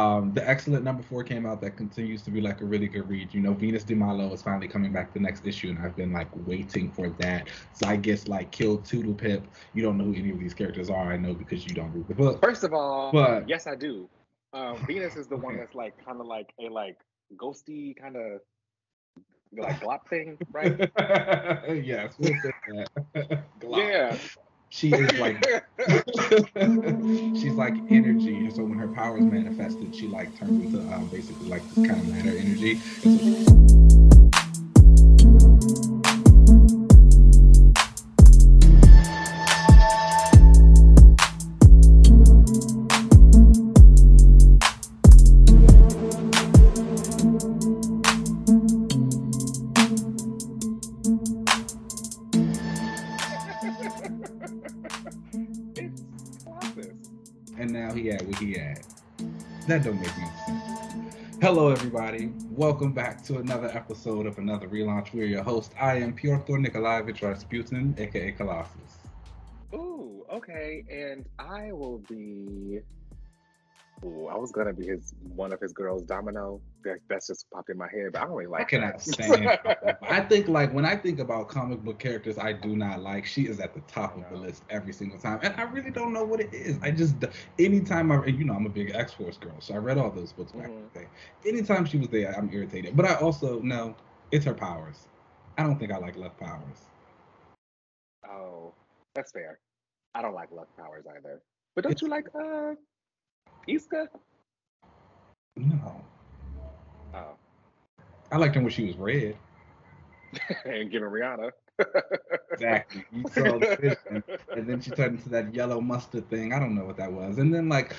Um, the X-Cellent number four came out that continues to be like a really good read. You know, Venus de is finally coming back the next issue, and I've been like waiting for that. So I guess like Kill Toodle Pip. You don't know who any of these characters are. I know because you don't read the book. First of all, But- yes, I do. Um, Venus is the one that's like kind of like a like ghosty kind of like glop thing, right? yes, we'll say that. yeah. She is like she's like energy. and So when her powers manifested, she like turns into um, basically like this kind of matter energy. That don't make no sense. Hello, everybody. Welcome back to another episode of another relaunch. We're your host. I am Pyotr Nikolaevich Rasputin, aka Colossus. Ooh, okay. And I will be. Ooh, I was gonna be his one of his girls, Domino. That, that's just popped in my head, but I don't really like. I cannot stand. I think like when I think about comic book characters, I do not like. She is at the top of the list every single time, and I really don't know what it is. I just anytime I, you know, I'm a big X Force girl, so I read all those books back in Mhm. the day. Anytime she was there, I'm irritated. But I also know it's her powers. I don't think I like left powers. Oh, that's fair. I don't like luck powers either. But don't you like uh Iska? No, Oh, I liked her when she was red. and giving Rihanna. Exactly. You saw the vision. and then she turned into that yellow mustard thing. I don't know what that was. And then like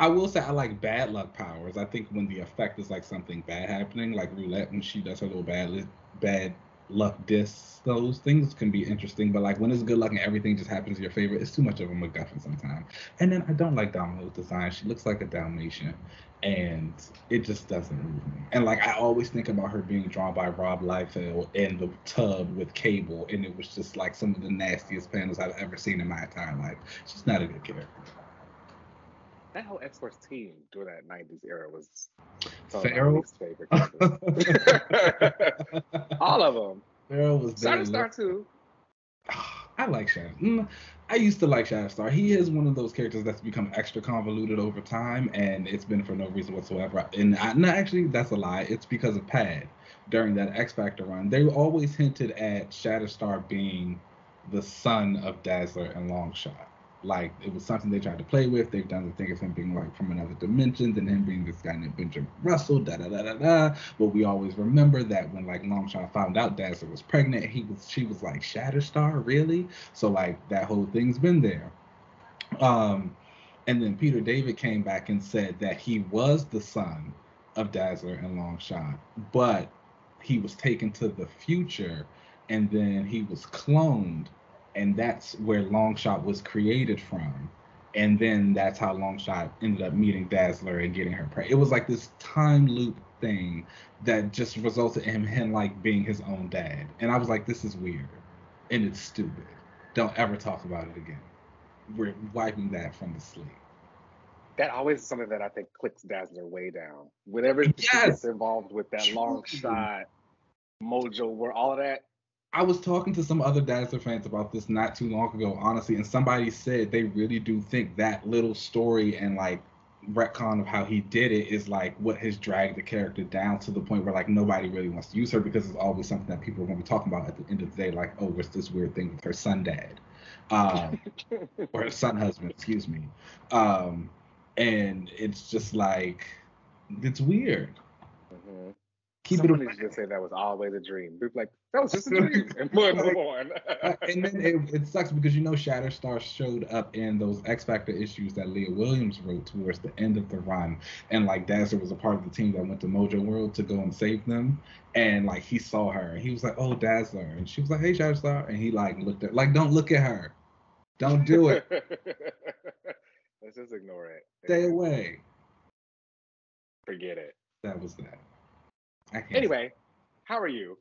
I will say I like bad luck powers. I think when the effect is like something bad happening, like roulette when she does her little bad bad luck discs, those things can be interesting. But like when it's good luck and everything just happens to your favor, it's too much of a MacGuffin sometimes. And then I don't like Domino's design. She looks like a Dalmatian. And it just doesn't move me. And like I always think about her being drawn by Rob Liefeld in the tub with Cable, and it was just like some of the nastiest panels I've ever seen in my entire life. She's not a good character. That whole X Force team during that '90s era was some of my Feral? least favorite. All of them. Feral was Star very Star too. I like Shadow. Mm, I used to like Shatterstar. He is one of those characters that's become extra convoluted over time, and it's been for no reason whatsoever. And I, no, actually, that's a lie. It's because of PAD. During that X Factor run, they always hinted at Shatterstar being the son of Dazzler and Longshot. Like it was something they tried to play with. They've done the thing of him being like from another dimension, and him being this guy named Benjamin Russell. Da da da da da. But we always remember that when like Longshot found out Dazzler was pregnant, he was she was like Shatterstar, really? So like that whole thing's been there. Um, and then Peter David came back and said that he was the son of Dazzler and Longshot, but he was taken to the future, and then he was cloned, and that's where Longshot was created from. And then that's how Longshot ended up meeting Dazzler and getting her pregnant. It was like this time loop thing that just resulted in him like being his own dad. And I was like, this is weird and it's stupid. Don't ever talk about it again. We're wiping that from the slate. That always is something that I think clicks Dazzler way down. Whenever she gets involved with that Longshot, Mojo, where all of that. I was talking to some other Dazzler fans about this not too long ago, honestly, and somebody said they really do think that little story and like retcon of how he did it is like what has dragged the character down to the point where like nobody really wants to use her because it's always something that people are going to be talking about at the end of the day, like, oh, what's this weird thing with her son dad? Um, or her son husband, excuse me. Um, and it's just like it's weird. Keep Somebody it just say that was always a dream. Be like, that was just a dream, and move move on. Uh, and then it, it sucks because you know Shatterstar showed up in those X Factor issues that Leah Williams wrote towards the end of the run, and like Dazzler was a part of the team that went to Mojo World to go and save them, and like he saw her and he was like, "Oh, Dazzler," and she was like, "Hey, Shatterstar," and he like looked at like, "Don't look at her, don't do it, Let's just ignore it. stay away." Forget it. That was that. I. Anyway, how are you?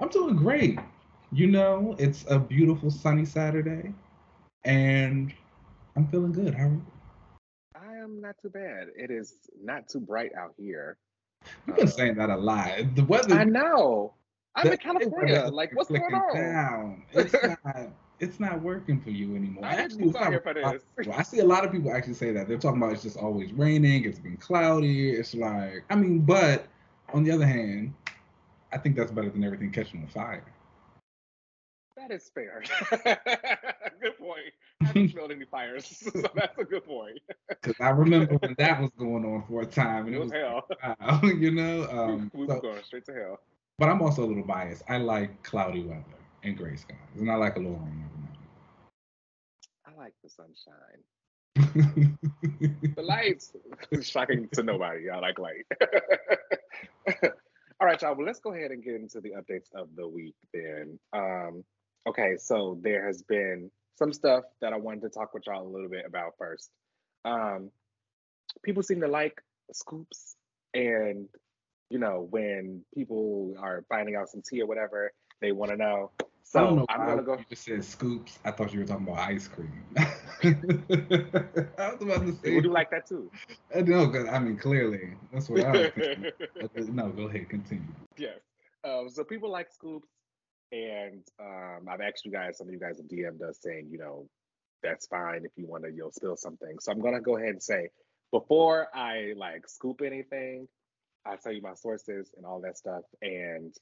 I'm doing great. You know, it's a beautiful sunny Saturday, and I'm feeling good. How are you? I am not too bad. It is not too bright out here. You've been uh, saying that a lot. The weather. I know. I'm in California. Like, what's going on? Down. It's not. it's not working for you anymore. I actually, not, I see a lot of people actually say that. They're talking about it's just always raining. It's been cloudy. It's like, I mean, but on the other hand, I think that's better than everything catching on fire. That is fair. good point. I haven't smelled any fires, so that's a good point. Because I remember when that was going on for a time, and it, it was hell. Wow, you know. Um, we were so, going straight to hell. But I'm also a little biased. I like cloudy weather and gray skies, and I like a little rain every now I like the sunshine. The lights, shocking to nobody. I like light. All right, y'all. Well, let's go ahead and get into the updates of the week then. Um, okay, so there has been some stuff that I wanted to talk with y'all a little bit about first. Um, people seem to like scoops, and you know, when people are finding out some tea or whatever, they want to know. So I'm gonna go. You just said scoops. I thought you were talking about ice cream. I was about to say. Would you like that too? Uh, no, because I mean clearly that's what I was. thinking. no, go ahead, continue. Yes. Um, so people like scoops, and um, I've asked you guys. Some of you guys have DM'd us saying, you know, that's fine if you want to, you know, spill something. So I'm gonna go ahead and say, before I like scoop anything, I tell you my sources and all that stuff, and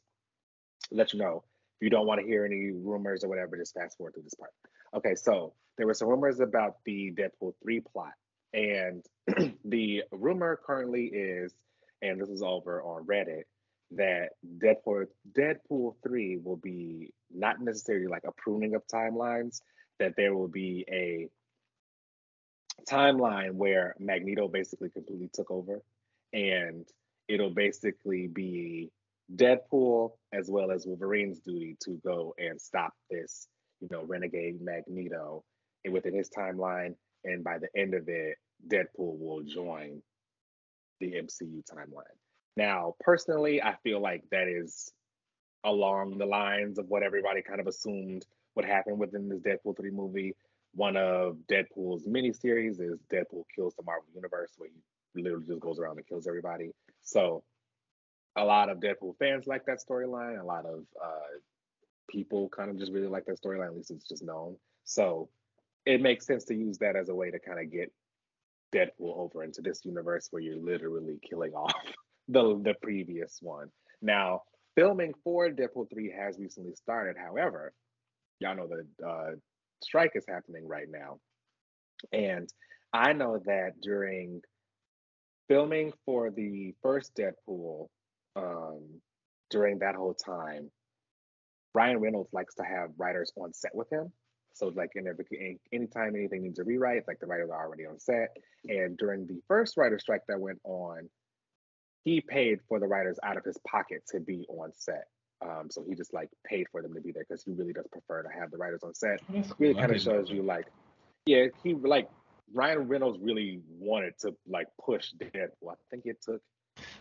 let you know you don't want to hear any rumors or whatever, just fast forward through this part. Okay, so there were some rumors about the Deadpool 3 plot. And the rumor currently is, and this is over on Reddit, that Deadpool Deadpool 3 will be not necessarily like a pruning of timelines, that there will be a timeline where Magneto basically completely took over and it'll basically be Deadpool as well as Wolverine's duty to go and stop this, you know, renegade Magneto and within his timeline. And by the end of it, Deadpool will join the MCU timeline. Now, personally, I feel like that is along the lines of what everybody kind of assumed would happen within this Deadpool 3 movie. One of Deadpool's miniseries is Deadpool Kills the Marvel Universe, where he literally just goes around and kills everybody. So a lot of Deadpool fans like that storyline. A lot of uh, people kind of just really like that storyline. At least it's just known. So it makes sense to use that as a way to kind of get Deadpool over into this universe where you're literally killing off the the previous one. Now, filming for Deadpool 3 has recently started. However, y'all know the uh, strike is happening right now. And I know that during filming for the first Deadpool, um, during that whole time, Ryan Reynolds likes to have writers on set with him. So like in every anytime anything needs a rewrite, like the writers are already on set. And during the first writer strike that went on, he paid for the writers out of his pocket to be on set. Um, so he just like paid for them to be there because he really does prefer to have the writers on set. That's really kind of shows you like, yeah, he like Ryan Reynolds really wanted to like push Deadpool. I think it took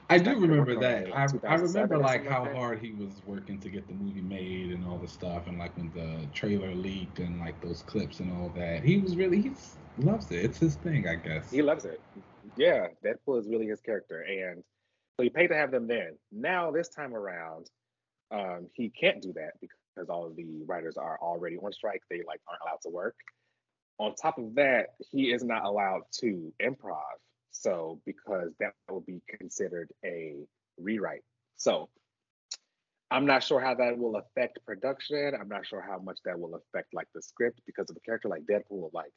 I do remember that. I, I remember like how hard he was working to get the movie made and all the stuff, and like when the trailer leaked and like those clips and all that. He was really he loves it. It's his thing, I guess. He loves it. Yeah, Deadpool is really his character, and so he paid to have them then. Now this time around, um, he can't do that because all of the writers are already on strike. They like aren't allowed to work. On top of that, he is not allowed to improv so, because that would be considered a rewrite. So, I'm not sure how that will affect production. I'm not sure how much that will affect like the script because of a character like Deadpool. Like,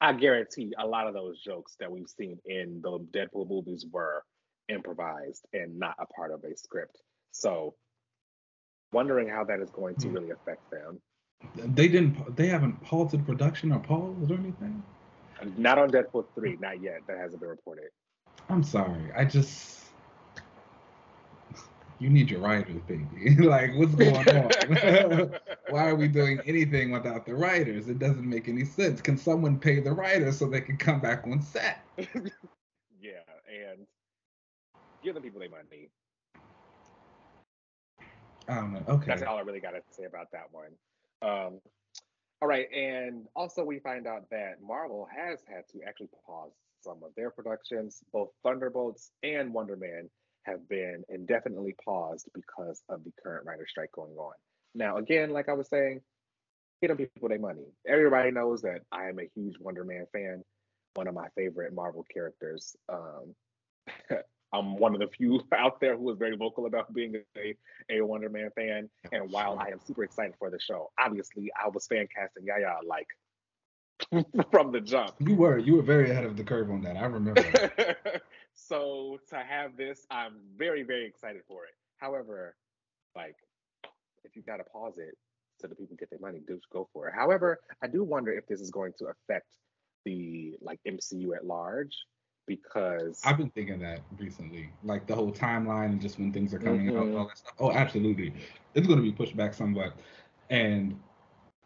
I guarantee a lot of those jokes that we've seen in the Deadpool movies were improvised and not a part of a script. So, wondering how that is going to hmm. really affect them. They didn't. They haven't halted production or paused or anything. Not on Deadpool three, not yet. That hasn't been reported. I'm sorry. I just you need your writers, baby. like, what's going on? Why are we doing anything without the writers? It doesn't make any sense. Can someone pay the writers so they can come back on set? yeah, and give the people they money. I don't know. Okay. That's all I really got to say about that one. Um, all right, and also we find out that Marvel has had to actually pause some of their productions. Both Thunderbolts and Wonder Man have been indefinitely paused because of the current writer strike going on. Now, again, like I was saying, get them people their money. Everybody knows that I am a huge Wonder Man fan, one of my favorite Marvel characters. Um, I'm one of the few out there who is very vocal about being a, a Wonder Man fan. And while I am super excited for the show, obviously I was fan casting Yahya like from the jump. You were you were very ahead of the curve on that. I remember. so to have this, I'm very very excited for it. However, like if you gotta pause it so the people get their money, do go for it. However, I do wonder if this is going to affect the like MCU at large because I've been thinking that recently, like the whole timeline and just when things are coming mm-hmm. out, all that stuff. Oh, absolutely, it's going to be pushed back somewhat. And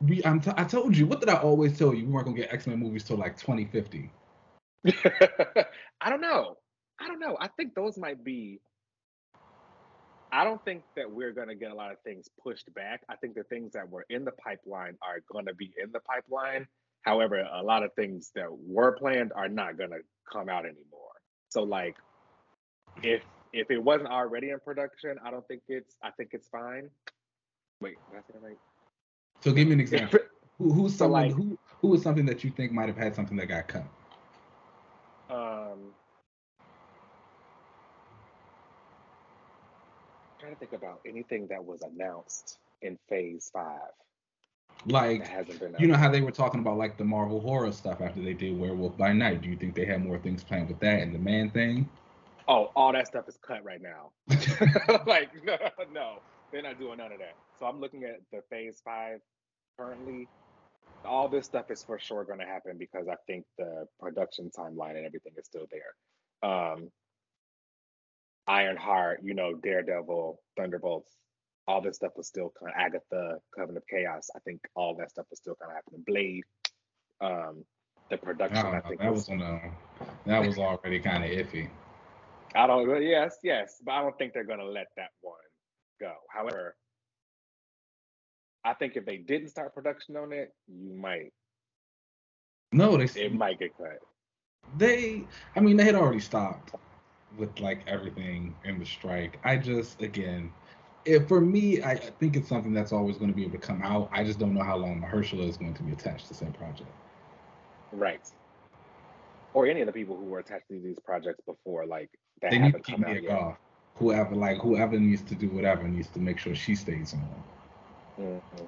we, I'm t- I told you, what did I always tell you? We weren't going to get X Men movies till like 2050. I don't know. I don't know. I think those might be. I don't think that we're going to get a lot of things pushed back. I think the things that were in the pipeline are going to be in the pipeline. However, a lot of things that were planned are not going to come out anymore. So like if if it wasn't already in production, I don't think it's I think it's fine. Wait, did I right? So give me an example. who, who's so someone like, who who was something that you think might have had something that got cut? Um I'm trying to think about anything that was announced in phase five. Like, you know how they were talking about like the Marvel horror stuff after they did Werewolf by Night. Do you think they had more things planned with that and the man thing? Oh, all that stuff is cut right now. like, no, no, they're not doing none of that. So I'm looking at the Phase Five currently. All this stuff is for sure going to happen because I think the production timeline and everything is still there. Um, Ironheart, you know, Daredevil, Thunderbolts, all this stuff was still kind of Agatha, Coven of Chaos. I think all that stuff was still kind of happening. Blade, um, the production. I, I think that was, was on that was already kind of iffy. I don't. Yes, yes, but I don't think they're gonna let that one go. However, I think if they didn't start production on it, you might. No, they. It might get cut. They, I mean, they had already stopped with like everything in the strike. I just, again, if for me, I, I think it's something that's always going to be able to come out. I just don't know how long Mahershala is going to be attached to said project. Right. Or any of the people who were attached to these projects before, like that they need to come out yet. Off. Whoever, like whoever needs to do whatever needs to make sure she stays on. Mm-hmm.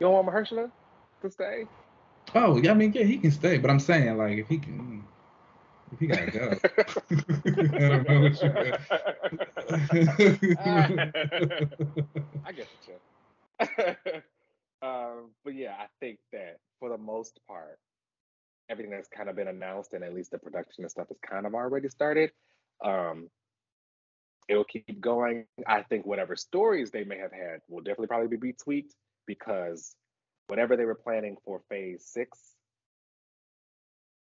You don't want Mahershala to stay? Oh, yeah, I mean, yeah, he can stay, but I'm saying, like, if he can, he gotta go. I don't know what you. I get the um, but yeah, I think that for the most part, everything that's kind of been announced and at least the production and stuff is kind of already started. Um, it'll keep going. I think whatever stories they may have had will definitely probably be tweaked because whatever they were planning for phase six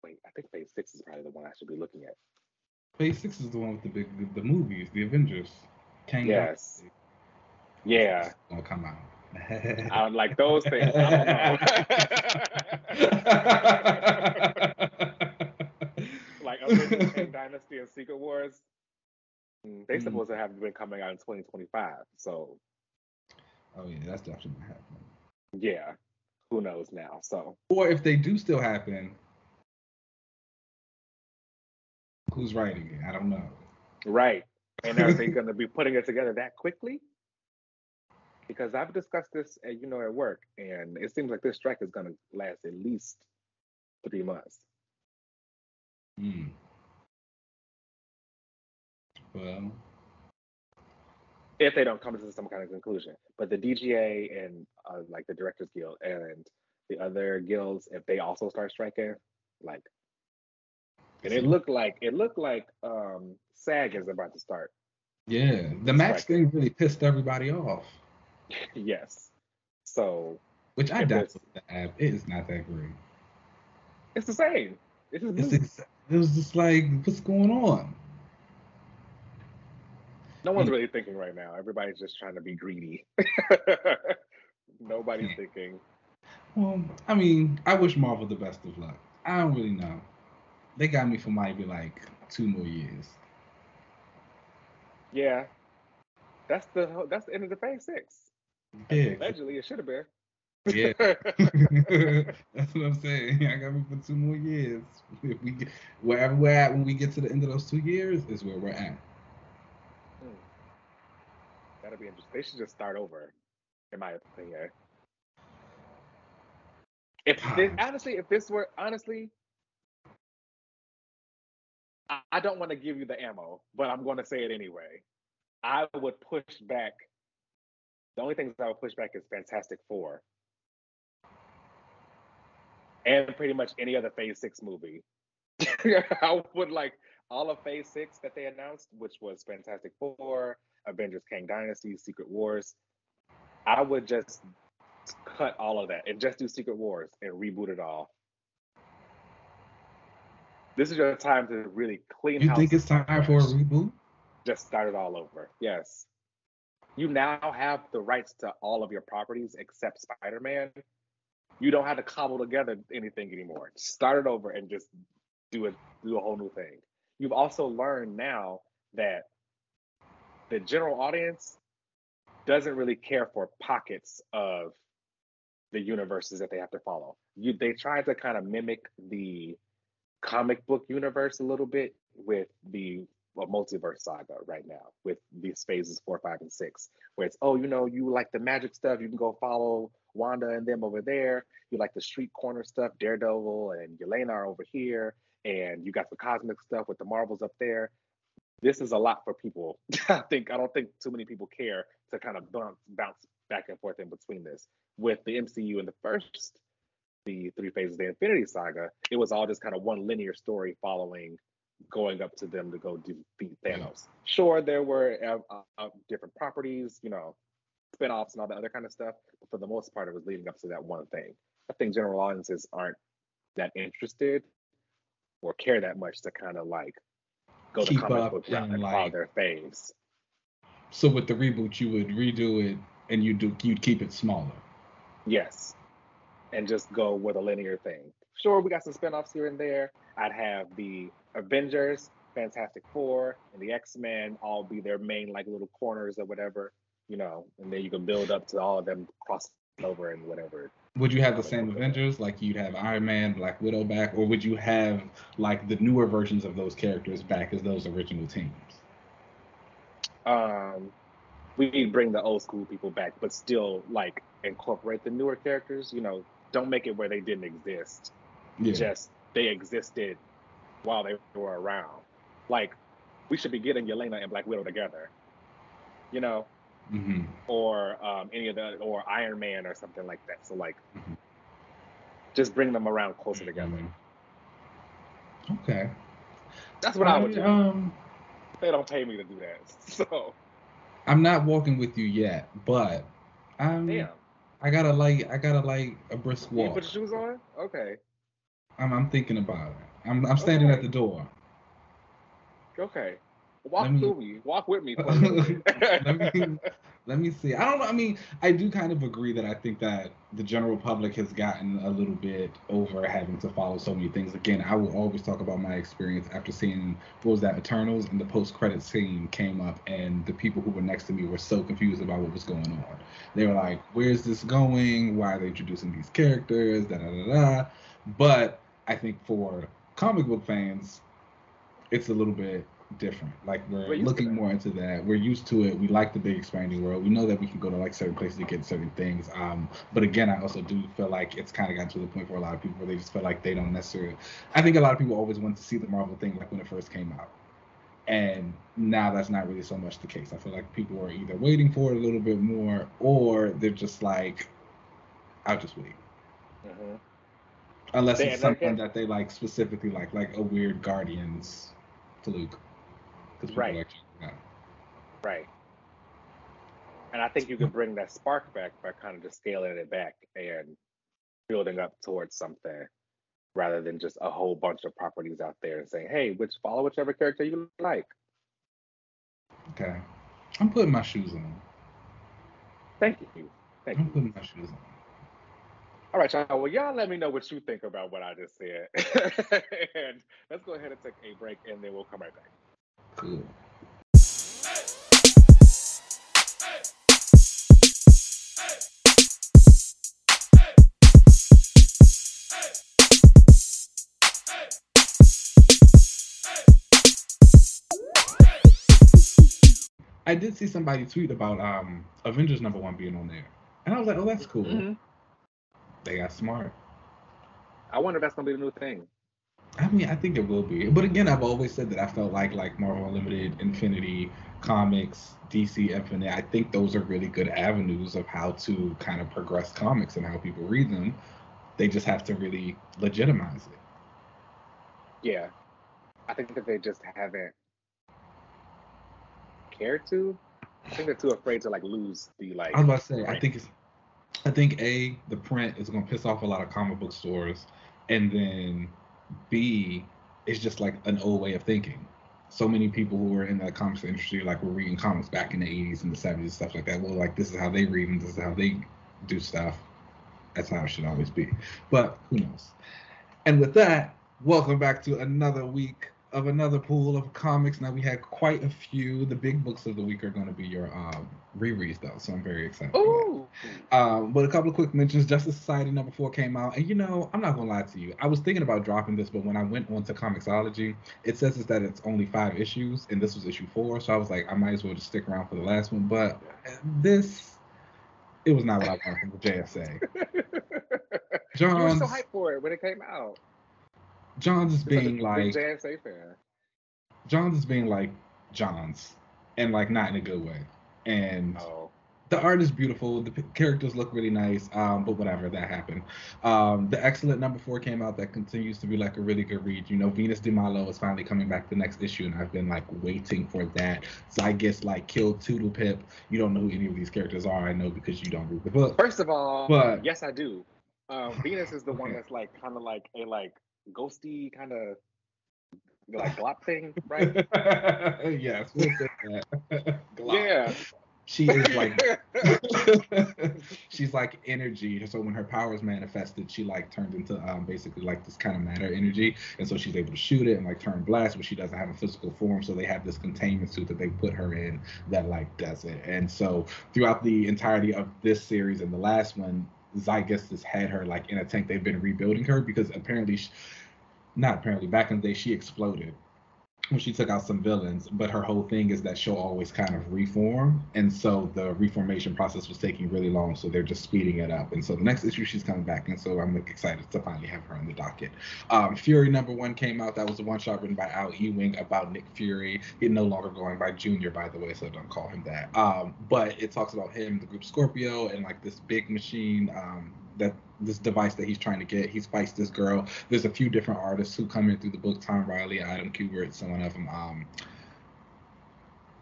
wait, I think Phase Six is probably the one I should be looking at. Phase Six is the one with the big the, the movies, the Avengers. Kang yes. Yeah. Gonna come out. I would like those things. like Avengers, Dynasty, and Secret Wars. Mm, they mm. supposed to have been coming out in 2025. So. Oh yeah, that's definitely happening. Yeah. Who knows now? So. Or if they do still happen, who's writing it. I don't know. Right. And are they going to be putting it together that quickly? Because I've discussed this, at, you know, at work, and it seems like this strike is going to last at least three months. Hmm. Well, if they don't come to some kind of conclusion, but the DGA and uh, like the Directors Guild and the other guilds, if they also start striking, like and it looked like it looked like um SAG is about to start. Yeah, the match thing really pissed everybody off. yes. So which I doubt it is not that great. It's the same. It's, ex- it was just like, what's going on? No one's really thinking right now. Everybody's just trying to be greedy. Nobody's thinking. Well, I mean, I wish Marvel the best of luck. I don't really know. They got me for maybe like two more years. Yeah, that's the that's the end of the phase six. Yeah. Allegedly, it should have been. Yeah. That's what I'm saying. I got me for two more years. If we get, wherever we're at when we get to the end of those two years is where we're at. Hmm. That'll be interesting. They should just start over, in my opinion. If this, honestly, if this were honestly, I, don't want to give you the ammo, but I'm going to say it anyway. I would push back. The only things I would push back is Fantastic Four and pretty much any other Phase Six movie. I would like all of Phase Six that they announced, which was Fantastic Four, Avengers: Kang Dynasty, Secret Wars. I would just cut all of that and just do Secret Wars and reboot it all. This is your time to really clean. House. You think it's time for a reboot? Just start it all over. Yes. You now have the rights to all of your properties except Spider-Man you don't have to cobble together anything anymore. Start it over and just do it, do a whole new thing. You've also learned now that the general audience doesn't really care for pockets of the universes that they have to follow. You they try to kind of mimic the comic book universe a little bit with the multiverse saga right now with these phases four, five, and six, where it's oh, you know, you like the magic stuff, you can go follow Wanda and them over there. You like the street corner stuff, Daredevil and Yelena are over here, and you got the cosmic stuff with the Marvels up there. This is a lot for people. I think I don't think too many people care to kind of bounce, bounce back and forth in between this. With the MCU in the first, the three phases of the Infinity Saga, it was all just kind of one linear story following going up to them to go defeat Thanos. Sure, there were uh, uh, different properties, you know, spinoffs and all that other kind of stuff. But for the most part, it was leading up to that one thing. I think general audiences aren't that interested or care that much to kind of like go Keep the comic book route and like, follow their faves. So with the reboot, you would redo it and you do you'd keep it smaller. Yes, and just go with a linear thing. Sure, we got some spinoffs here and there. I'd have the Avengers, Fantastic Four, and the X Men all be their main like little corners or whatever you know, and then you can build up to all of them crossing over and whatever. Would you have the same Avengers, like you'd have Iron Man, Black Widow back, or would you have like the newer versions of those characters back as those original teams? Um, we bring the old school people back, but still like incorporate the newer characters. You know, don't make it where they didn't exist. Yeah. Just they existed while they were around. Like we should be getting Yelena and Black Widow together. You know, mm-hmm. or um, any of the or Iron Man or something like that. So like, mm-hmm. just bring them around closer together. Mm-hmm. Okay, that's what I, I would do. Um, they don't pay me to do that, so I'm not walking with you yet, but I'm. Damn. I gotta like I gotta like a brisk walk. You put your shoes on? Okay. I'm I'm thinking about it. I'm I'm standing okay. at the door. Okay. Walk me, through me. Walk with me. let me let me see. I don't know. I mean, I do kind of agree that I think that the general public has gotten a little bit over having to follow so many things. Again, I will always talk about my experience after seeing what was that Eternals and the post credit scene came up, and the people who were next to me were so confused about what was going on. They were like, "Where's this going? Why are they introducing these characters?" Da da da da. But I think for comic book fans, it's a little bit different. Like we're, we're looking more into that. We're used to it. We like the big expanding world. We know that we can go to like certain places to get certain things. Um, but again, I also do feel like it's kind of gotten to the point for a lot of people where they just feel like they don't necessarily. I think a lot of people always want to see the Marvel thing like when it first came out. And now that's not really so much the case. I feel like people are either waiting for it a little bit more, or they're just like, "I'll just wait." Mm-hmm. Unless it's something that they like specifically like, like a weird Guardians right. Right. And I think you can bring that spark back by kind of just scaling it back and building up towards something rather than just a whole bunch of properties out there and saying, hey, which follow whichever character you like. Okay. I'm putting my shoes on. Thank you. Thank I'm you. putting my shoes on. All right, y'all. Well, y'all let me know what you think about what I just said. and let's go ahead and take a break and then we'll come right back. Cool. I did see somebody tweet about um Avengers number one being on there, and I was like, "Oh, that's cool." Mhm. They got smart. I wonder if that's gonna be the new thing. I mean, I think it will be, but again, I've always said that I felt like like Marvel Unlimited, Infinity Comics, DC Infinite. I think those are really good avenues of how to kind of progress comics and how people read them. They just have to really legitimize it. Yeah, I think that they just haven't cared to. I think they're too afraid to like lose the like. I was about to say, I think it's, I think a the print is gonna piss off a lot of comic book stores, and then b it's just like an old way of thinking. So many people who were in the comics industry like were reading comics back in the 80s and the 70s and stuff like that. Well, like this is how they read and this is how they do stuff. That's how it should always be. But who knows? And with that, welcome back to another week of another pool of comics. Now we had quite a few. The big books of the week are going to be your um, rereads, though, so I'm very excited. Ooh. Um, but a couple of quick mentions. Justice Society number four came out, and you know, I'm not gonna lie to you. I was thinking about dropping this, but when I went on to Comixology, it says that it's only five issues, and this was issue four. So I was like, I might as well just stick around for the last one. But this, it was not what I wanted from the JSA. John, you were so hyped for it when it came out. Johns is Just such a being like. Johns is being like Johns, and like not in a good way. And Oh, the art is beautiful. The p- characters look really nice. Um, but whatever, that happened. Um, the X-Cellent number four came out. That continues to be like a really good read. You know, Venus Dee Milo is finally coming back the next issue, and I've been like waiting for that. So I guess like killed Toodle Pip. You don't know who any of these characters are. I know because you don't read the book. first of all, But- yes, I do. Um, Venus is the one that's like kind of like a like ghosty kind of like glop thing, right? yes, we'll say that. Glock. yeah. She is like she's like energy. So when her powers manifested, she like turned into um, basically like this kind of matter energy, and so she's able to shoot it and like turn blast, but she doesn't have a physical form. So they have this containment suit that they put her in that like does it. And so throughout the entirety of this series and the last one, Zeitgeist has had her like in a tank. They've been rebuilding her because apparently, she, not apparently, back in the day she exploded when she took out some villains, but her whole thing is that she'll always kind of reform, and so the reformation process was taking really long, so they're just speeding it up. And so the next issue she's coming back, and so I'm excited to finally have her on the docket. Um, Fury number one came out. That was the one shot written by Al Ewing about Nick Fury. He's no longer going by Junior, by the way, so don't call him that. Um, but it talks about him, the group Scorpio, and like this big machine. Um, that this device that he's trying to get. He fights this girl. There's a few different artists who come in through the book. Tom Reilly, Adam Kubert, some of them. Um,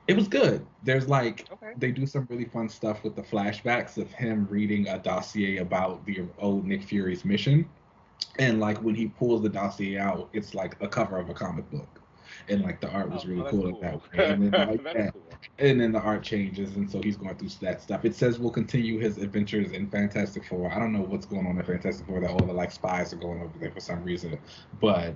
it was good. There's like Okay. they do some really fun stuff with the flashbacks of him reading a dossier about the old Nick Fury's mission. And like when he pulls the dossier out, it's like a cover of a comic book. And like the art was Oh, really oh, cool, cool. at that way. And then like that cool. And then the art changes, and so he's going through that stuff. It says we'll continue his adventures in Fantastic Four. I don't know what's going on in Fantastic Four that all the like spies are going over there for some reason, but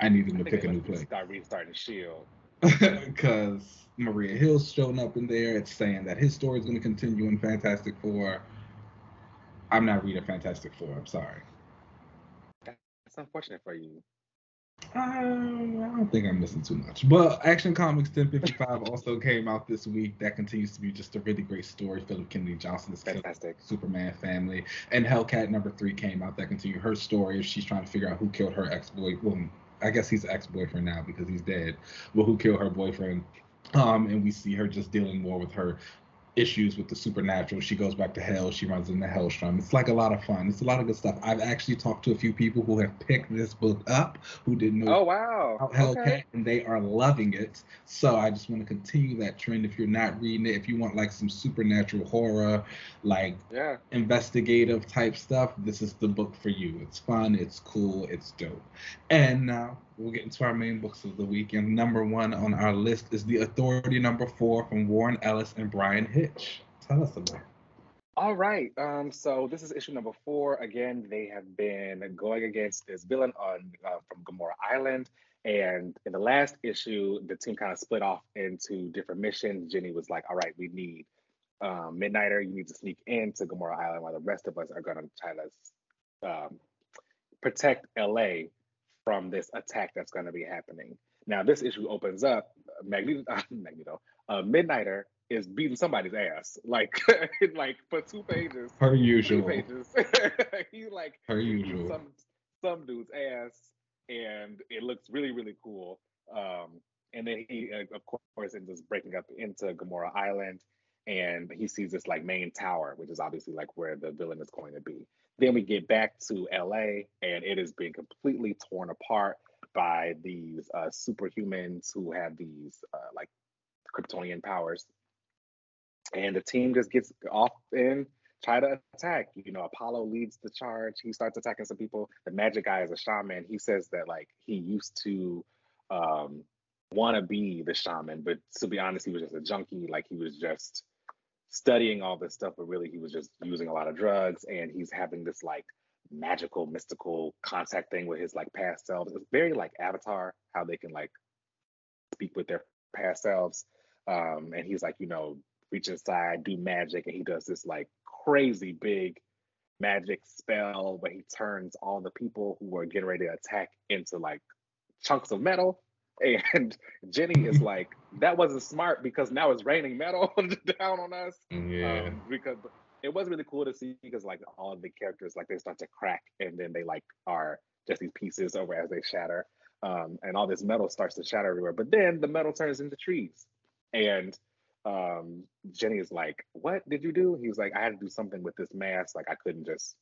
I need them I to pick a new place Start restarting Shield. because Maria Hill's showing up in there. It's saying that his story is going to continue in Fantastic Four. I'm not reading Fantastic Four. I'm sorry. That's unfortunate for you. Um, I don't think I'm missing too much. But Action Comics 1055 also came out this week. That continues to be just a really great story. Phillip Kennedy Johnson is Fantastic. Superman family. And Hellcat number three came out that continued her story. She's trying to figure out who killed her ex boy. Well, I guess he's ex boyfriend now because he's dead. But who killed her boyfriend? Um, and we see her just dealing more with her issues with the supernatural. She goes back to hell. She runs into Hellstrom. It's like a lot of fun. It's a lot of good stuff. I've actually talked to a few people who have picked this book up who didn't know Oh wow. about Hellcat, Okay. and they are loving it. So I just want to continue that trend. If you're not reading it, if you want like some supernatural horror, like Yeah. investigative type stuff, this is the book for you. It's fun, it's cool, it's dope. And now we'll get into our main books of the week. And number one on our list is The Authority number four from Warren Ellis and Bryan Hitch. Tell us about it. All right. Um, so this is issue number four. Again, they have been going against this villain on uh, from Gamorra Island. And in the last issue, the team kind of split off into different missions. Jenny was like, "All right, we need um, Midnighter. You need to sneak into Gamorra Island, while the rest of us are going to try to um, protect LA from this attack that's going to be happening." Now, this issue opens up. Magneto, uh, Magneto, uh, Midnighter is beating somebody's ass, like, like for two pages. Per usual. Pages. he like per usual. Some some dude's ass, and it looks really really cool. Um, and then he, uh, of course, ends up breaking up into Gamorra Island, and he sees this like main tower, which is obviously like where the villain is going to be. Then we get back to LA, and it has been completely torn apart by these uh, superhumans who have these uh, like Kryptonian powers and the team just gets off and try to attack. You know, Apollo leads the charge. He starts attacking some people. The magic guy is a shaman. He says that like he used to um, want to be the shaman, but to be honest, he was just a junkie. Like he was just studying all this stuff, but really he was just using a lot of drugs. And he's having this like magical, mystical contact thing with his like past selves. It's very like Avatar, how they can like speak with their past selves. Um, and he's like, you know, reach inside, do magic, and he does this like crazy big magic spell where he turns all the people who are getting ready to attack into like chunks of metal. And Jenny is like, that wasn't smart because now it's raining metal down on us. Yeah. Um, because it was really cool to see because like all the characters like they start to crack and then they like are just these pieces over as they shatter. Um, and all this metal starts to shatter everywhere. But then the metal turns into trees. And um, Jenny is like, "What did you do?" He was like, "I had to do something with this mass. Like I couldn't just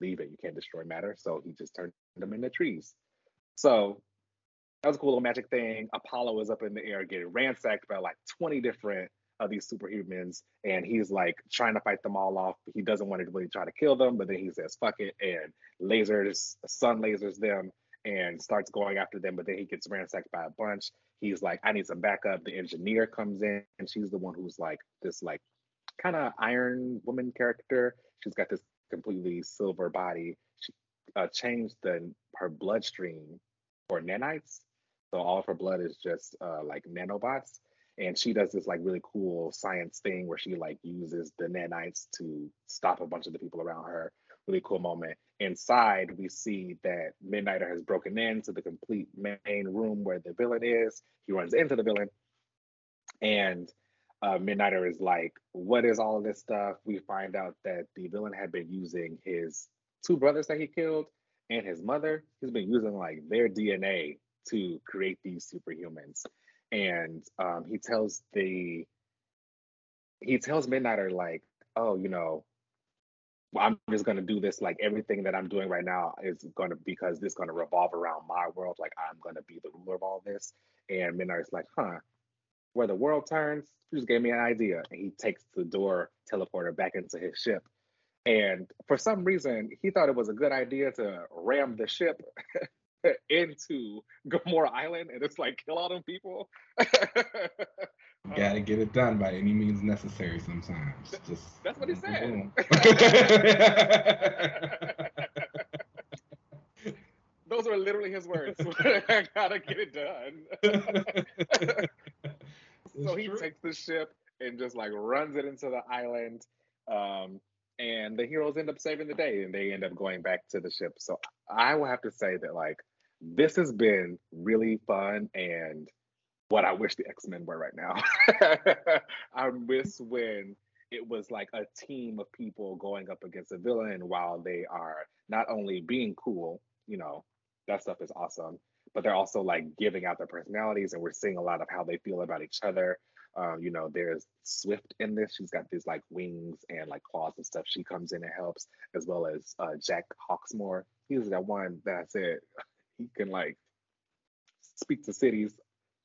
leave it. You can't destroy matter." So he just turned them into trees. So that was a cool little magic thing. Apollo is up in the air getting ransacked by like 20 different of these superhumans, and he's like trying to fight them all off. He doesn't want to really try to kill them, but then he says, "Fuck it," and lasers, sun lasers them, and starts going after them. But then he gets ransacked by a bunch he's like, I need some backup. The engineer comes in, and she's the one who's like this like kind of Iron Woman character. She's got this completely silver body. She uh, changed the her bloodstream for nanites, so all of her blood is just uh, like nanobots. And she does this like really cool science thing where she like uses the nanites to stop a bunch of the people around her really cool moment. Inside, we see that Midnighter has broken into the complete main room where the villain is. He runs into the villain, and uh, Midnighter is like, "What is all this stuff?" We find out that the villain had been using his two brothers that he killed and his mother. He's been using like their DNA to create these superhumans, and um, he tells the he tells Midnighter like, "Oh, you know, I'm just to do this like everything that I'm doing right now is to because this is to revolve around my world. Like I'm to be the ruler of all this. And Midnight's like, huh, where the world turns, you just gave me an idea. And he takes the door teleporter back into his ship. And for some reason, he thought it was a good idea to ram the ship into Gamorra Island and it's like kill all them people. Gotta get it done by any means necessary sometimes. Just that's what he said. Those are literally his words. I gotta get it done. so he true. takes the ship and just like runs it into the island. Um, and the heroes end up saving the day and they end up going back to the ship. So I will have to say that like this has been really fun and what I wish the X Men were right now. I miss when it was like a team of people going up against a villain while they are not only being cool, you know, that stuff is awesome, but they're also like giving out their personalities, and we're seeing a lot of how they feel about each other. Um, you know, there's Swift in this. She's got these like wings and like claws and stuff. She comes in and helps, as well as uh, Jack Hawksmoor. He's that one that I said he can like speak to cities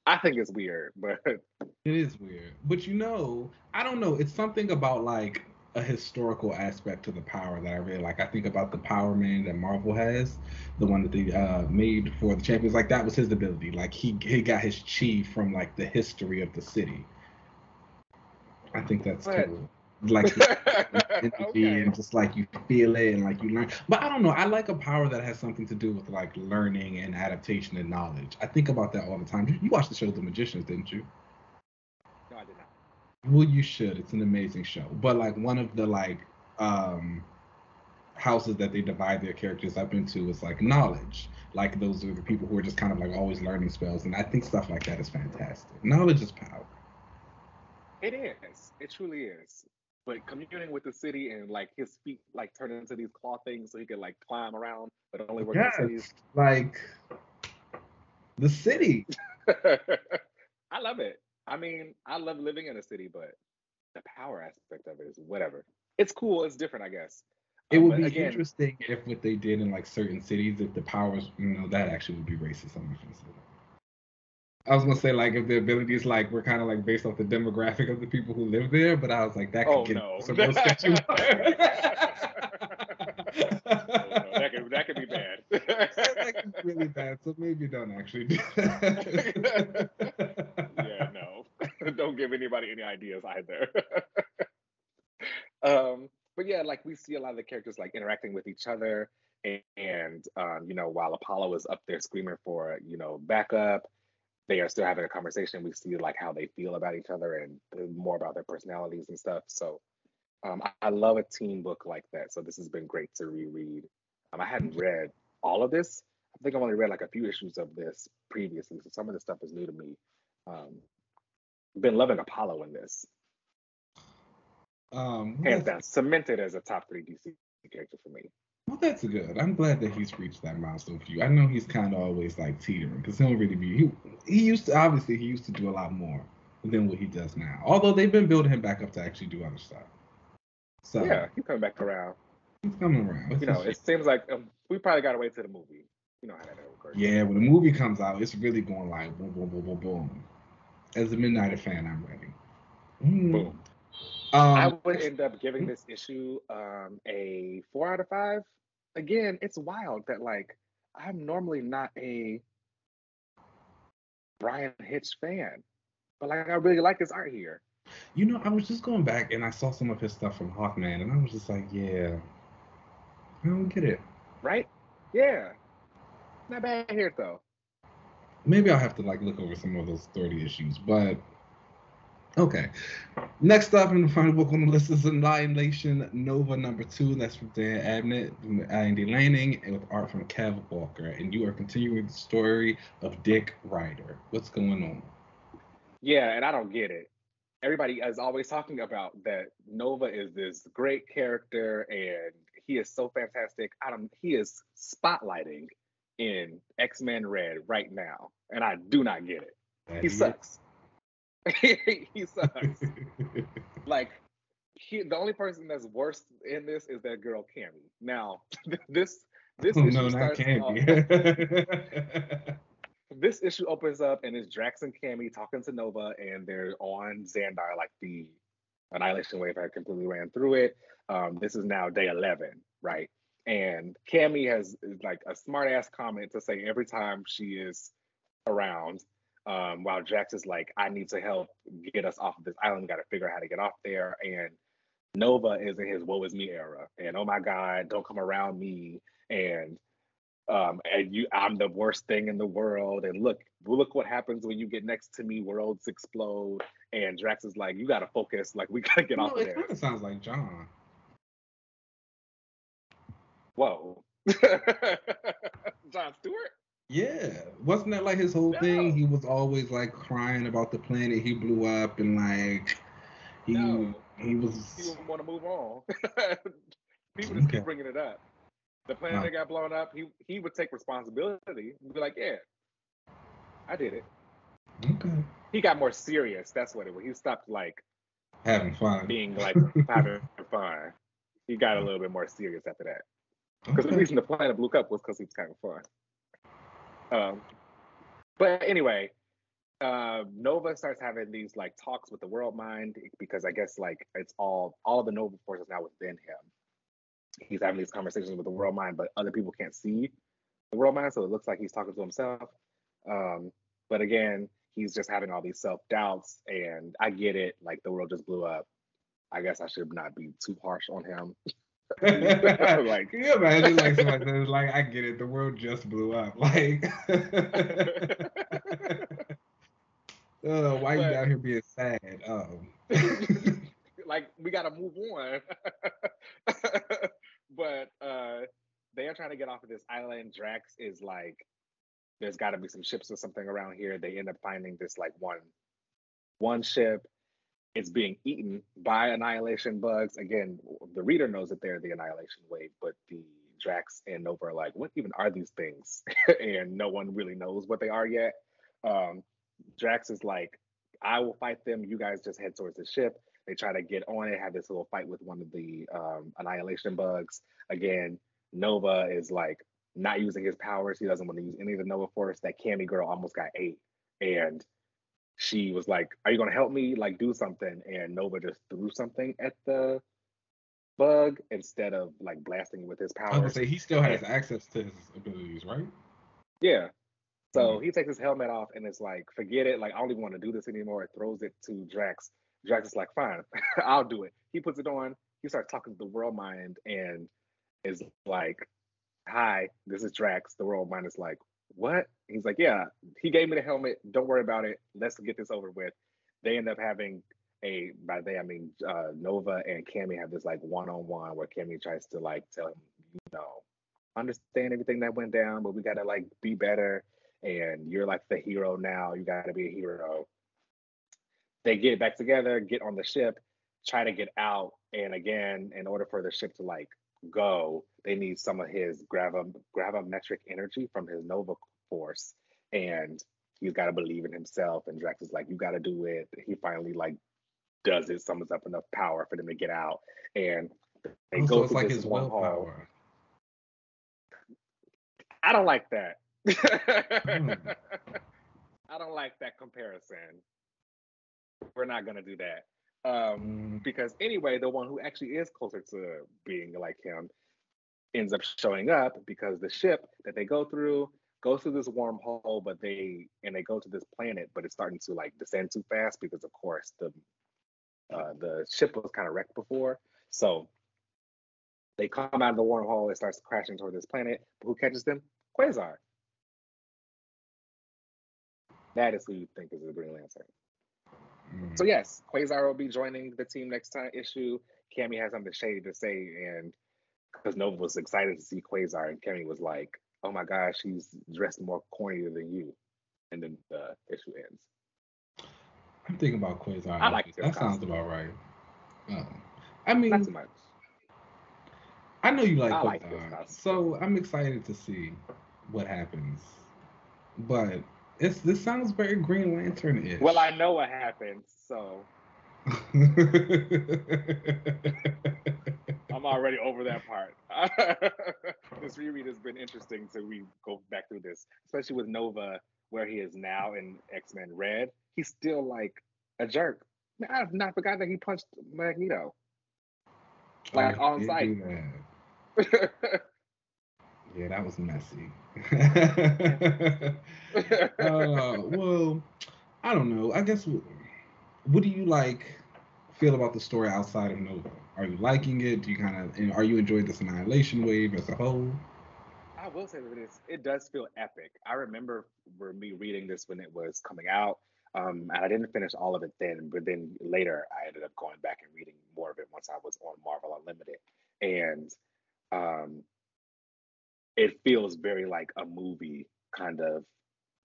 I think it's weird, but it is weird. But you know, I don't know. It's something about like a historical aspect to the power that I really like. I think about the Power Man that Marvel has, the one that they uh, made for the champions. Like that was his ability. Like he he got his chi from like the history of the city. I think that's but, cool. like energy okay. and just like you feel it and like you learn. But I don't know. I like a power that has something to do with like learning and adaptation and knowledge. I think about that all the time. You watched the show The Magicians, didn't you? No, I did not. Well, you should. It's an amazing show. But like one of the like um houses that they divide their characters up into is like knowledge. Like those are the people who are just kind of like always learning spells, and I think stuff like that is fantastic. Knowledge is power. It is. It truly is. But communing with the city and like his feet like turn into these claw things so he can like climb around, but only work yes, in cities. Like the city. I love it. I mean, I love living in a city, but the power aspect of it is whatever. It's cool. It's different, I guess. It would um, be again, interesting if what they did in like certain cities, if the powers, you know, that actually would be racist. I'm not gonna say that. I was gonna say like if the abilities like were kind of like based off the demographic of the people who live there, but I was like that could oh, get no. some real sketchy. oh, no. that could that could be bad. that could be really bad. So maybe don't actually do that. yeah, no, don't give anybody any ideas either. um, but yeah, like we see a lot of the characters like interacting with each other, and, and um, you know, while Apollo is up there screaming for you know backup they are still having a conversation. We see like how they feel about each other and more about their personalities and stuff. So um, I, I, love a team book like that. So this has been great to reread. Um, I hadn't read all of this. I think I've only read like a few issues of this previously. So some of the stuff is new to me. Um, been loving Apollo in this. Um, Hands down, cemented as a top three DC character for me. Well, that's good. I'm glad that he's reached that milestone for you. I know he's kind of always like teetering because he don't really be. He, he used to obviously he used to do a lot more than what he does now. Although they've been building him back up to actually do other stuff. So yeah, he's coming back around. He's coming around. It's you know, it seems like um, we probably got to wait to the movie. You know how that works. Yeah, when the movie comes out, it's really going like boom, boom, boom, boom, boom. As a Midnighter fan, I'm ready. Mm. Boom. Um, I would end up giving this issue um, a four out of five. Again, it's wild that like I'm normally not a Bryan Hitch fan, but like I really like his art here. You know, I was just going back and I saw some of his stuff from Hawkman, and I was just like, yeah, I don't get it. Right? Yeah, not bad here though. Maybe I'll have to like look over some of those 30 issues, but Okay. Next up in the final book on the list is Annihilation Nova number two. That's from Dan Abnett, Andy Lanning, and with art from Kev Walker. And you are continuing the story of Dick Rider. What's going on? Yeah, and I don't get it. Everybody is always talking about that Nova is this great character and he is so fantastic. I don't he is spotlighting in X-Men Red right now. And I do not get it. That he sucks. he sucks. like he, the only person that's worse in this is that girl Cammi. Now, this this issue no, starts off, this issue opens up and it's Drax and Cammi talking to Nova, and they're on Xandar, like the Annihilation Wave had completely ran through it. Um, this is now day eleven, right? And Cammi has like a smart ass comment to say every time she is around um, while Drax is like, I need to help get us off of this island. We got to figure out how to get off there. And Nova is in his woe is me era. And oh my God, don't come around me. And um, and you, I'm the worst thing in the world. And look, look what happens when you get next to me. Worlds explode. And Drax is like, you got to focus. Like we got to get no, off it there. It kind of sounds like John. Whoa. John Stewart? Yeah, wasn't that like his whole no. thing? He was always like crying about the planet he blew up, and like he no. he was. He didn't want to move on. People just okay. keep bringing it up. The planet that got blown up, he he would take responsibility. He'd be like, "Yeah, I did it." Okay. He got more serious. That's what it was. He stopped like having fun, being like having fun. He got a little bit more serious after that. Because okay. the reason the planet blew up was because he was having fun. Um, but anyway, uh, Nova starts having these like talks with the world mind because I guess like it's all all of the Nova force is now within him. He's having these conversations with the world mind, but other people can't see the world mind, so it looks like he's talking to himself. Um, but again, he's just having all these self doubts, and I get it. Like the world just blew up. I guess I should not be too harsh on him. like, can you imagine like something like? Like, I get it. The world just blew up. Like, uh, why but, you down here being sad? Oh. like, we gotta move on. but uh, they are trying to get off of this island. Drax is like, there's got to be some ships or something around here. They end up finding this like one, one ship. It's being eaten by annihilation bugs. Again, the reader knows that they're the annihilation wave, but the Drax and Nova are like, what even are these things? and no one really knows what they are yet. Um, Drax is like, I will fight them. You guys just head towards the ship. They try to get on it, have this little fight with one of the um, annihilation bugs. Again, Nova is like not using his powers. He doesn't want to use any of the Nova Force. That Cammi girl almost got ate. And she was like, Are you gonna help me? Like do something. And Nova just threw something at the bug instead of like blasting with his powers. I was say he still has and, access to his abilities, right? Yeah. So mm-hmm. he takes his helmet off and it's like, forget it. Like, I don't even want to do this anymore. It throws it to Drax. Drax is like, fine, I'll do it. He puts it on. He starts talking to the world mind and is like, hi, this is Drax. The world mind is like, what? He's like, yeah, he gave me the helmet. Don't worry about it. Let's get this over with. They end up having a, by they, I mean, uh, Nova and Cammi have this like one on one where Cammi tries to like tell him, you know, understand everything that went down, but we got to like be better. And you're like the hero now. You got to be a hero. They get back together, get on the ship, try to get out. And again, in order for the ship to like go, they need some of his gravi- gravimetric energy from his Nova Force. And he's got to believe in himself. And Drax is like, you got to do it. He finally like does it, summons up enough power for them to get out. And they oh, go so it's like his willpower. I don't like that. mm. I don't like that comparison. We're not gonna do that. Um, mm. because anyway, the one who actually is closer to being like him ends up showing up because the ship that they go through goes through this wormhole, but they and they go to this planet, but it's starting to like descend too fast because of course the uh, the ship was kind of wrecked before. So they come out of the wormhole, it starts crashing toward this planet. But who catches them? Quasar. That is who you think is the Green Lantern. Mm. So yes, Quasar will be joining the team next time issue. Cammi has something shady to say, and because Nova was excited to see Quasar, and Cammi was like, "Oh my gosh, she's dressed more cornier than you," and then the issue ends. I'm thinking about Quasar. I like that. Sounds about right. Um, I mean, not too much. I know you like I Quasar, like so I'm excited to see what happens. But it's this sounds very Green Lantern ish. Well, I know what happens, so I'm already over that part. this reread has been interesting to we go back through this, especially with Nova, where he is now in X Men Red. He's still like a jerk. Man, I've not forgotten that he punched Magneto, like on sight. Yeah, that was messy. uh, well, I don't know. I guess what do you like feel about the story outside of Nova? Are you liking it? Do you kind of are you enjoying this annihilation wave as a whole? I will say that it is. It does feel epic. I remember for me reading this when it was coming out, um, and I didn't finish all of it then. But then later, I ended up going back and reading more of it once I was on Marvel Unlimited, and um, it feels very like a movie kind of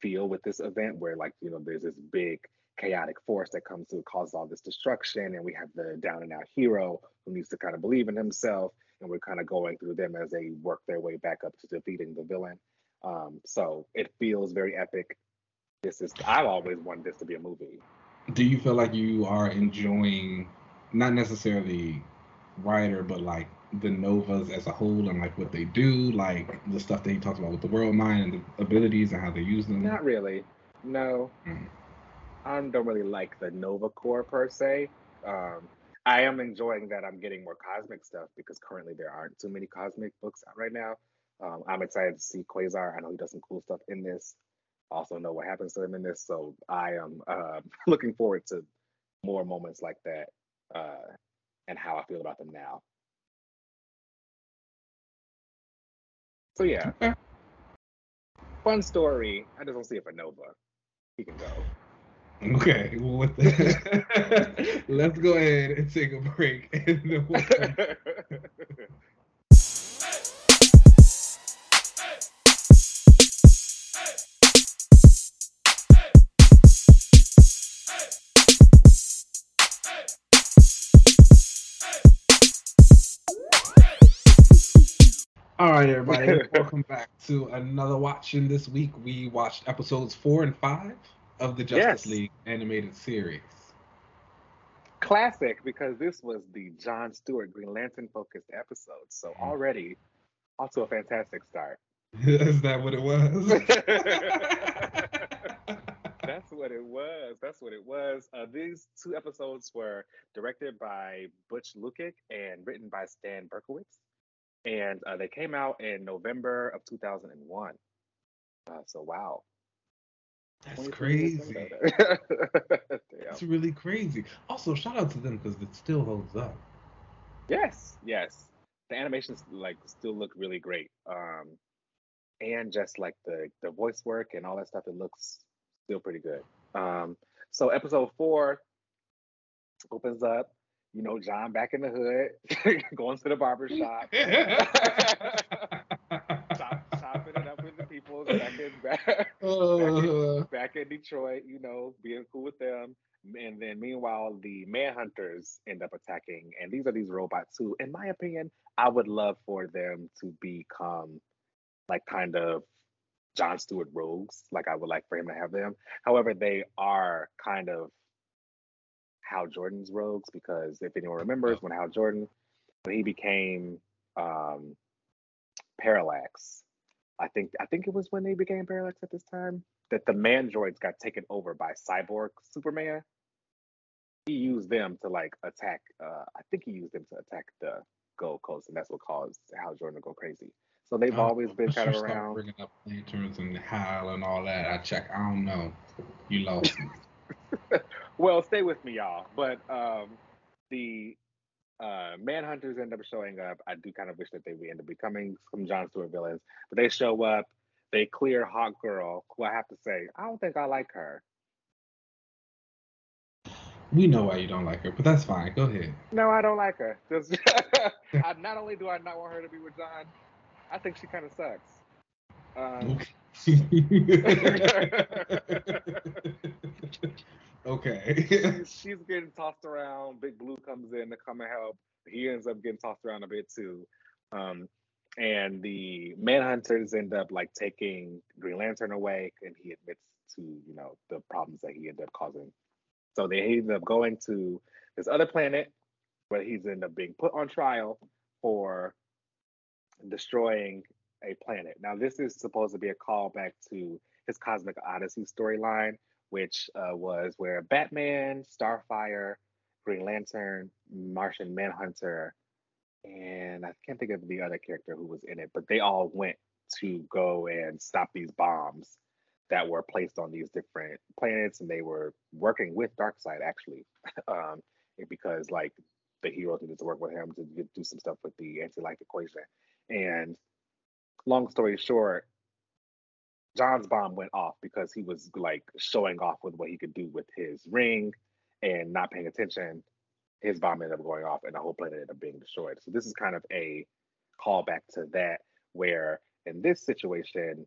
feel with this event where like you know there's this big chaotic force that comes to cause all this destruction and we have the down and out hero who needs to kind of believe in himself and we're kind of going through them as they work their way back up to defeating the villain. Um, so it feels very epic. This is i've always wanted this to be a movie. Do you feel like you are enjoying not necessarily Rider but like the Novas as a whole and like what they do, like the stuff that he talks about with the world mind and the abilities and how they use them? Not really. No. Mm. I don't really like the Nova Corps per se. Um, I am enjoying that I'm getting more cosmic stuff because currently there aren't too many cosmic books out right now. Um, I'm excited to see Quasar. I know he does some cool stuff in this. Also know what happens to him in this, so I am uh, looking forward to more moments like that uh, and how I feel about them now. So yeah, Okay. fun story. I just don't see it for Nova. He can go. Okay, well, with that, let's go ahead and take a break. right, everybody, welcome back to another watching. This week, we watched episodes four and five of the Justice Yes. League animated series. Classic because this was the John Stewart Green Lantern focused episode. So already off to a fantastic start. Is that what it was? That's what it was. That's what it was. Uh, these two episodes were directed by Butch Lukic and written by Stan Berkowitz. And uh, they came out in November of 2001. Uh, so, wow. That's crazy. It's really crazy. Also, shout out to them because it still holds up. Yes, yes. The animations like still look really great. Um, and just like the the voice work and all that stuff, it looks still pretty good. Um, so episode four opens up. You know, John back in the hood, going to the barber shop, chop, chopping it up with the people back in back, Uh, back in Detroit. You know, being cool with them. And then meanwhile, the manhunters end up attacking, and these are these robots who, in my opinion, I would love for them to become like kind of John Stewart rogues. Like I would like for him to have them. However, they are kind of Hal Jordan's rogues because if anyone remembers when Hal Jordan when he became um Parallax, I think I think it was when they became Parallax at this time that the mandroids got taken over by Cyborg Superman. He used them to like attack. Uh, I think he used them to attack the Gold Coast, and that's what caused Hal Jordan to go crazy. So they've uh, always been kind of around. Bringing up lanterns and Hal and all that. I check. I don't know. You lost me. Well, stay with me, y'all. But um, the uh, Manhunters end up showing up. I do kind of wish that they would end up becoming some John Stewart villains, but they show up. They clear Hawk Girl, who I have to say, I don't think I like her. We know why you don't like her, but that's fine. Go ahead. No, I don't like her. Just, I, not only do I not want her to be with John, I think she kind of sucks. Um, okay. she's, getting tossed around. Big Blue comes in to come and help. He ends up getting tossed around a bit too. Um, and the Manhunters end up like taking Green Lantern away, and he admits to you know the problems that he ended up causing. So they end up going to this other planet where he's ended up being put on trial for destroying a planet. Now this is supposed to be a callback to his Cosmic Odyssey storyline, which uh, was where Batman, Starfire, Green Lantern, Martian Manhunter, and I can't think of the other character who was in it, but they all went to go and stop these bombs that were placed on these different planets, and they were working with Darkseid actually, um, because like the heroes needed to work with him to do some stuff with the anti-life equation. And long story short, John's bomb went off because he was like showing off with what he could do with his ring and not paying attention. His bomb ended up going off and the whole planet ended up being destroyed. So this is kind of a callback to that, where in this situation,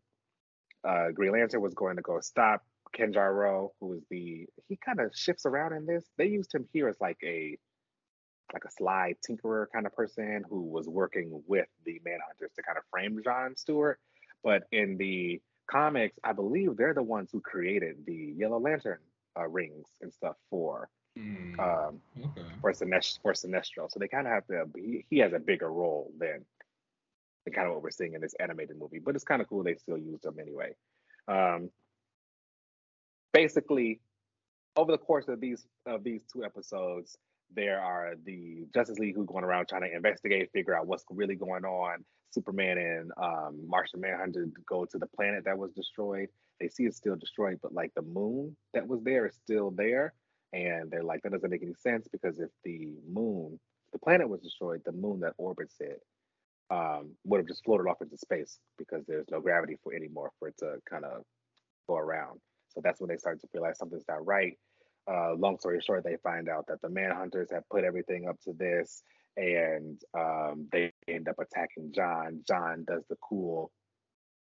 uh, Green Lantern was going to go stop Kanjar Ro, who was the he kind of shifts around in this. They used him here as like a like a sly tinkerer kind of person who was working with the Manhunters to kind of frame John Stewart. But in the comics, I believe they're the ones who created the Yellow Lantern uh, rings and stuff for Hmm, um, okay. for Sinestro. For Sinestro. So they kind of have to. He, he has a bigger role than, than kind of what we're seeing in this animated movie. But it's kind of cool they still used him anyway. Um, basically, over the course of these of these two episodes, there are the Justice League who going around trying to investigate, figure out what's really going on. Superman and um, Martian Manhunter go to the planet that was destroyed. They see it's still destroyed, but like the moon that was there is still there. And they're like, that doesn't make any sense because if the moon the planet was destroyed, the moon that orbits it um, would have just floated off into space because there's no gravity for anymore for it to kind of go around. So that's when they start to realize something's not right. Uh, long story short, they find out that the manhunters have put everything up to this, and um, they end up attacking John. John does the cool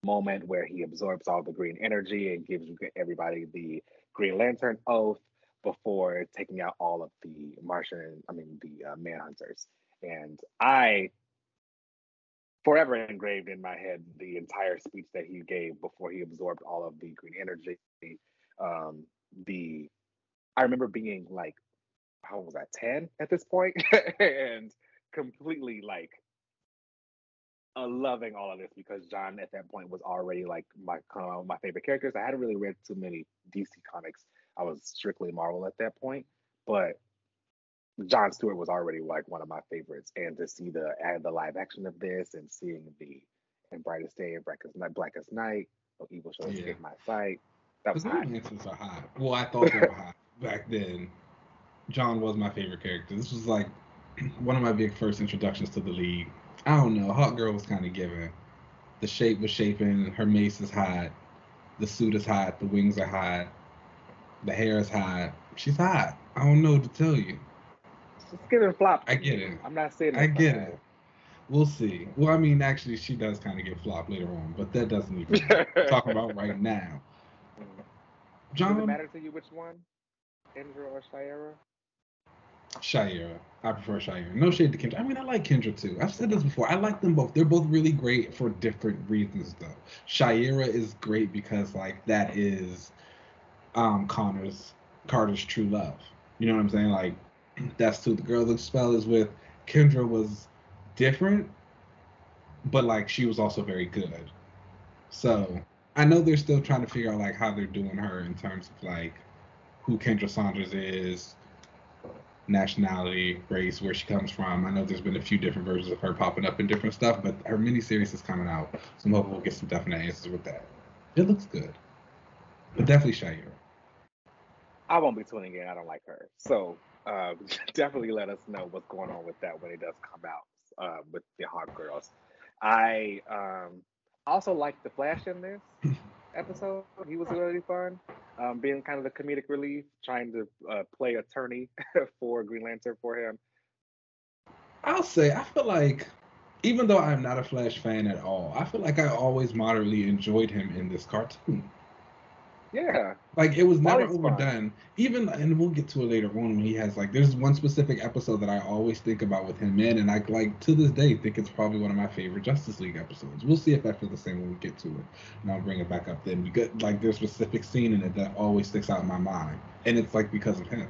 moment where he absorbs all the green energy and gives everybody the Green Lantern oath before taking out all of the Martian, I mean the uh, manhunters. And I forever engraved in my head the entire speech that he gave before he absorbed all of the green energy. Um, the I remember being like, how was I, 10 at this point? and completely like uh, loving all of this because John at that point was already like my uh, my favorite characters. I hadn't really read too many DC comics. I was strictly Marvel at that point, but John Stewart was already like one of my favorites. And to see the the live action of this and seeing the and brightest day and blackest night, blackest night, no evil shall escape yeah. my sight. That was hot. are hot. Well, I thought they were hot back then. John was my favorite character. This was like one of my big first introductions to the league. I don't know. Hot Girl was kind of given. The shape was shaping. Her mace is hot. The suit is hot. The wings are hot. The hair is hot. She's hot. I don't know what to tell you. It's giving flop. I get it. I'm not saying. I get it. We'll see. Well, I mean, actually, she does kind of get flopped later on, but that doesn't even talk about right now. John, does it matter to you which one, Kendra or Shiera? Shiera. I prefer Shiera. No shade to Kendra. I mean, I like Kendra too. I've said this before. I like them both. They're both really great for different reasons, though. Shiera is great because, like, that is um Connor's Carter's true love. You know what I'm saying? Like, that's who the girl the spell is with. Kendra was different, but like she was also very good. So I know they're still trying to figure out like how they're doing her in terms of like who Kendra Saunders is, nationality, race, where she comes from. I know there's been a few different versions of her popping up in different stuff, but her miniseries is coming out, so I'm hoping we'll get some definite answers with that. It looks good, but definitely Shiera. I won't be tuning in. I don't like her, so uh, definitely let us know what's going on with that when it does come out uh, with the Hot Girls. I um, also like the Flash in this episode. He was really fun, um, being kind of the comedic relief, trying to uh, play attorney for Green Lantern for him. I'll say I feel like even though I'm not a Flash fan at all, I feel like I always moderately enjoyed him in this cartoon. Yeah. Like it was never overdone. Fun. Even and we'll get to it later on when he has like there's one specific episode that I always think about with him in, and I like to this day think it's probably one of my favorite Justice League episodes. We'll see if I feel the same when we get to it. And I'll bring it back up then. Get like there's a specific scene in it that always sticks out in my mind. And it's like because of him.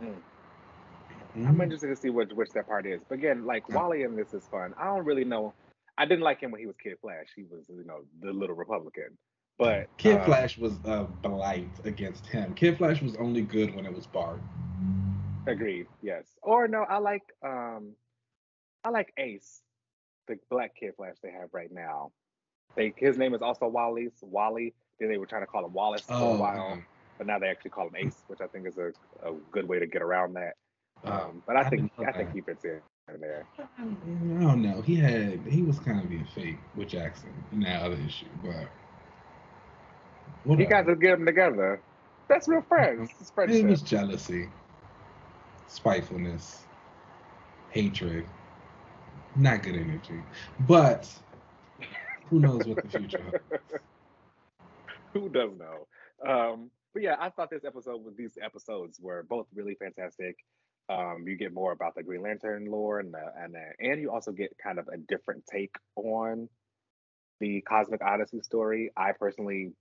Mm. Mm. I'm interested to see which which that part is. But again, like Wally in this is fun. I don't really know. I didn't like him when he was Kid Flash. He was, you know, the little Republican. But Kid uh, Flash was a blight against him. Kid Flash was only good when it was Bart. Agreed. Yes. Or no, I like um, I like Ace, the black Kid Flash they have right now. They his name is also Wally's Wally. Then they were trying to call him Wallace for oh, a while, but now they actually call him Ace, which I think is a, a good way to get around that. Um, but I, I think I think he fits in there. I don't know. He had he was kind of being fake with Jackson in that other issue, but You guys just get them together. That's real friends. It's friendship. It was jealousy, spitefulness, hatred. Not good energy. But who knows what the future holds? who does know? Um, but yeah, I thought this episode with these episodes were both really fantastic. Um, you get more about the Green Lantern lore, and the, and the, and you also get kind of a different take on the Cosmic Odyssey story. I personally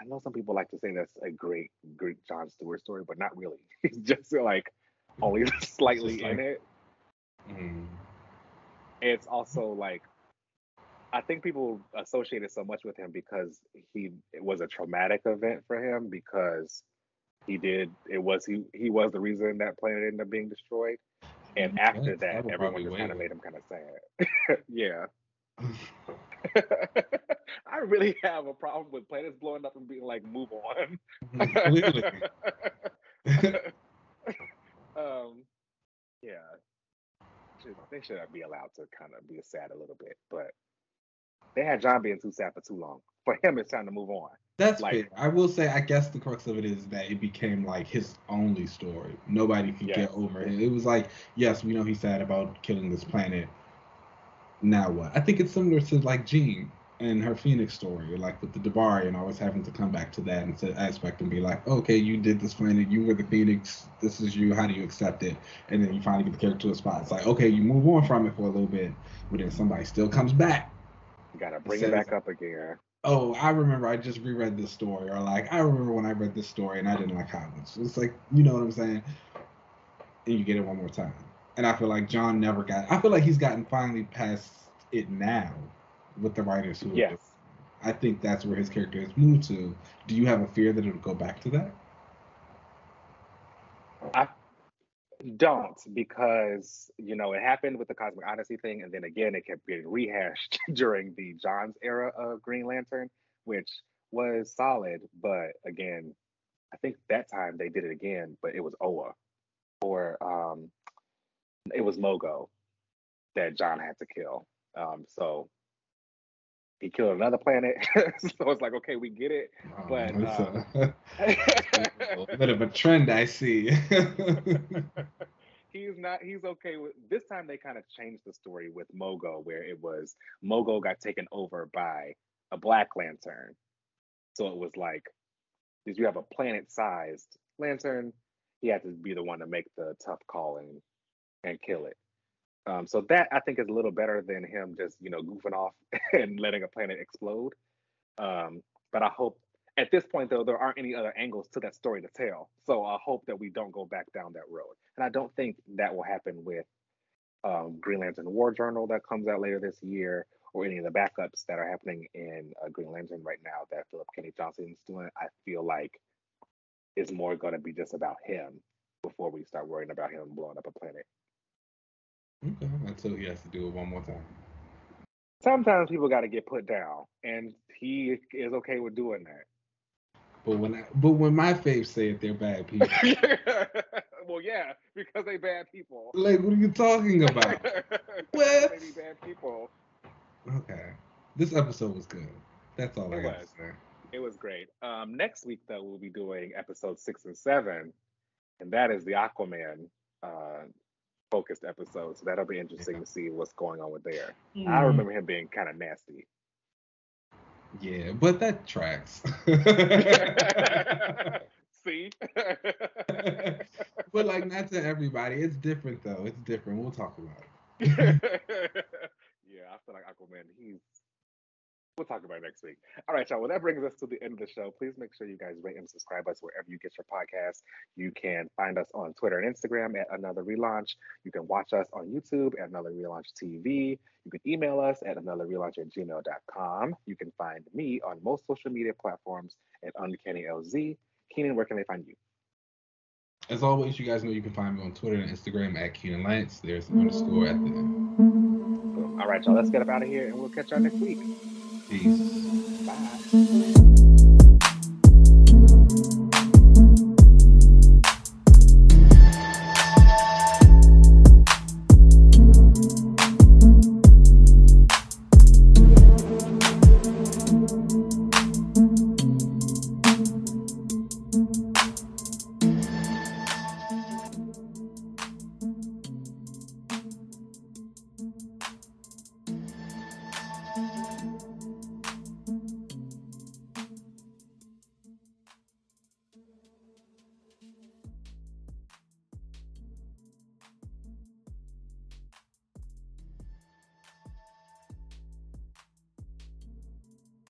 I know some people like to say that's a great, great John Stewart story, but not really. He's just like only slightly like, in it. Mm. It's also like I think people associated so much with him because he it was a traumatic event for him because he did it was he he was the reason that planet ended up being destroyed. And after that, everyone just kind of made him kind of sad. yeah. I really have a problem with planets blowing up and being like, move on. um, yeah. they should be allowed to kind of be sad a little bit, but they had John being too sad for too long. For him, it's time to move on. That's Like- fair. I will say, I guess the crux of it is that it became like his only story. Nobody could Yes. get over it. It was like, yes, we know he's sad about killing this planet. Now what? I think it's similar to like Jean and her Phoenix story, like with the D'Bari and always having to come back to that and to aspect and be like, okay, you did this planet, you were the Phoenix, this is you, how do you accept it? And then you finally get the character to a spot. It's like, okay, you move on from it for a little bit, but then somebody still comes back You gotta bring Says- it back up again. oh, I remember I just reread this story, or like I remember when I read this story and I didn't like how it was. It's like you know what I'm saying, and you get it one more time. And I feel like John never got. I feel like he's gotten finally past it now with the writers who. Yes. I think that's where his character has moved to. Do you have a fear that it'll go back to that? I don't because you know it happened with the Cosmic Odyssey thing, and then again it kept getting rehashed during the Johns era of Green Lantern, which was solid. But again, I think that time they did it again, but it was Oa, or um, it was Mogo that John had to kill. Um, so he killed another planet. so it's like, okay, we get it. But, Um, a, bit of a trend I see. he's not he's okay with this time they kind of changed the story with mogo where it was mogo got taken over by a black lantern so it was like if you have a planet sized lantern he had to be the one to make the tough call and and kill it. Um, so that i think is a little better than him just you know goofing off and letting a planet explode. Um, but i hope at this point though there aren't any other angles to that story to tell. So i hope that we don't go back down that road. And i don't think that will happen with um, green lantern war journal that comes out later this year or any of the backups that are happening in uh, green lantern right now that phillip kennedy johnson is doing. I feel like it's more going to be just about him before we start worrying about him blowing up a planet okay, until he has to do it one more time. sometimes people got to get put down and he is okay with doing that But when I, but when my faves say it, they're bad people. well, yeah, because they bad people. like, what are you talking about? What? They be bad people. Okay, this episode was good. That's all I It got to say. It was great. Um, next week, though, we'll be doing episode six and seven, and that is the Aquaman uh, focused episode. So that'll be interesting to see what's going on with there. Hmm. I remember him being kind of nasty. Yeah, but that tracks. see? but like, not to everybody. It's different though. It's different. We'll talk about it. yeah, I feel like Aquaman, he's. We'll talk about it next week. All right, y'all. Well, that brings us to the end of the show. Please make sure you guys rate and subscribe us wherever you get your podcasts. You can find us on Twitter and Instagram at Another Relaunch. You can watch us on YouTube at Another Relaunch TV. You can email us at anotherrelaunch at gmail.com. You can find me on most social media platforms at Uncanny LZ. Keenan, where can they find you? As always, you guys know you can find me on Twitter and Instagram at Keenan Lights. There's an underscore at the end. All right, y'all. Let's get up out of here and we'll catch y'all next week. Peace. Bye.